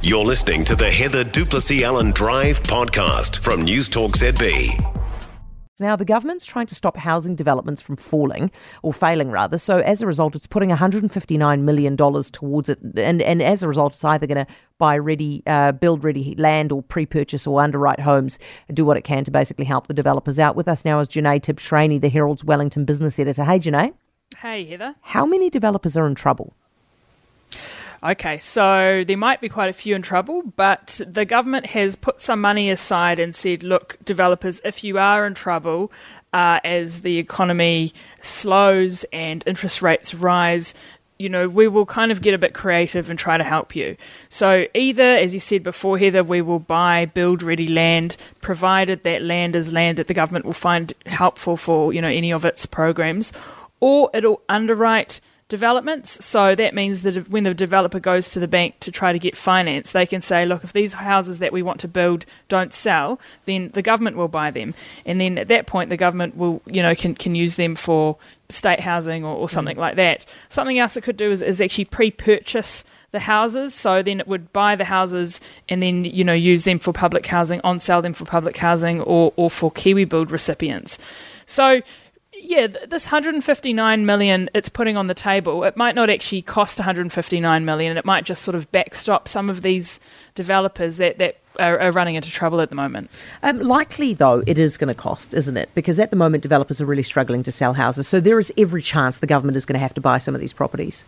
You're listening to the Heather du Plessis-Allen Drive podcast from News Talk ZB. Now, the government's trying to stop housing developments from falling, or failing rather. So, as a result, it's putting $159 million towards it. And, and as a result, it's either going to buy ready, uh, build ready land or pre purchase or underwrite homes and do what it can to basically help the developers out. With us now is Jenee Tibshraeny, the Herald's Wellington business editor. Hey, Jenee. Hey, Heather. How many developers are in trouble? Okay, so there might be quite a few in trouble, but the government has put some money aside and said, look, developers, if you are in trouble uh, as the economy slows and interest rates rise, you know, we will kind of get a bit creative and try to help you. So, either, as you said before, Heather, we will buy build ready land, provided that land is land that the government will find helpful for, you know, any of its programs, or it'll underwrite developments. So that means that when the developer goes to the bank to try to get finance, they can say, look, if these houses that we want to build don't sell, then the government will buy them. And then at that point, the government will, you know, can, can use them for state housing or, or something mm. like that. Something else it could do is, is actually pre purchase the houses. So then it would buy the houses and then, you know, use them for public housing, on sell them for public housing or, or for Kiwi Build recipients. So yeah, this 159 million it's putting on the table, it might not actually cost 159 million. It might just sort of backstop some of these developers that, that are, are running into trouble at the moment. Um, likely, though, it is going to cost, isn't it? Because at the moment, developers are really struggling to sell houses. So there is every chance the government is going to have to buy some of these properties.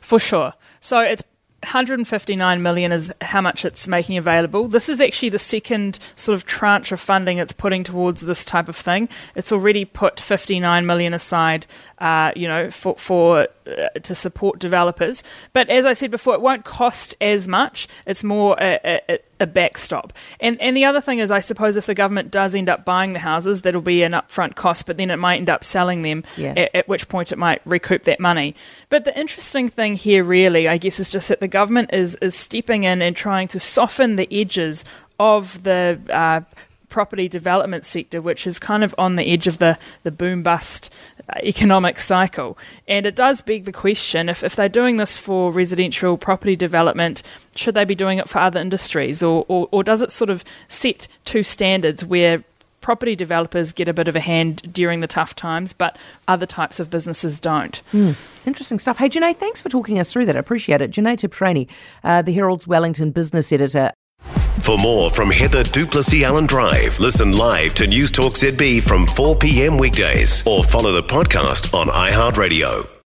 For sure. So it's 159 million is how much it's making available. This is actually the second sort of tranche of funding it's putting towards this type of thing. It's already put 59 million aside, uh, you know, for, for uh, to support developers. But as I said before, it won't cost as much. It's more a, a, a backstop. And and the other thing is, I suppose if the government does end up buying the houses, that'll be an upfront cost, but then it might end up selling them. Yeah. At, at which point it might recoup that money. But the interesting thing here, really, I guess, is just that the government is is stepping in and trying to soften the edges of the uh, property development sector, which is kind of on the edge of the, the boom bust economic cycle. And it does beg the question if, if they're doing this for residential property development, should they be doing it for other industries? Or, or, or does it sort of set two standards where property developers get a bit of a hand during the tough times, but other types of businesses don't. Mm. Interesting stuff. Hey, Jenee, thanks for talking us through that. I appreciate it. Jenee Tibshraeny, uh, the Herald's Wellington business editor. For more from Heather du Plessis-Allen Drive, listen live to News Talk ZB from 4 p.m. weekdays or follow the podcast on iHeartRadio.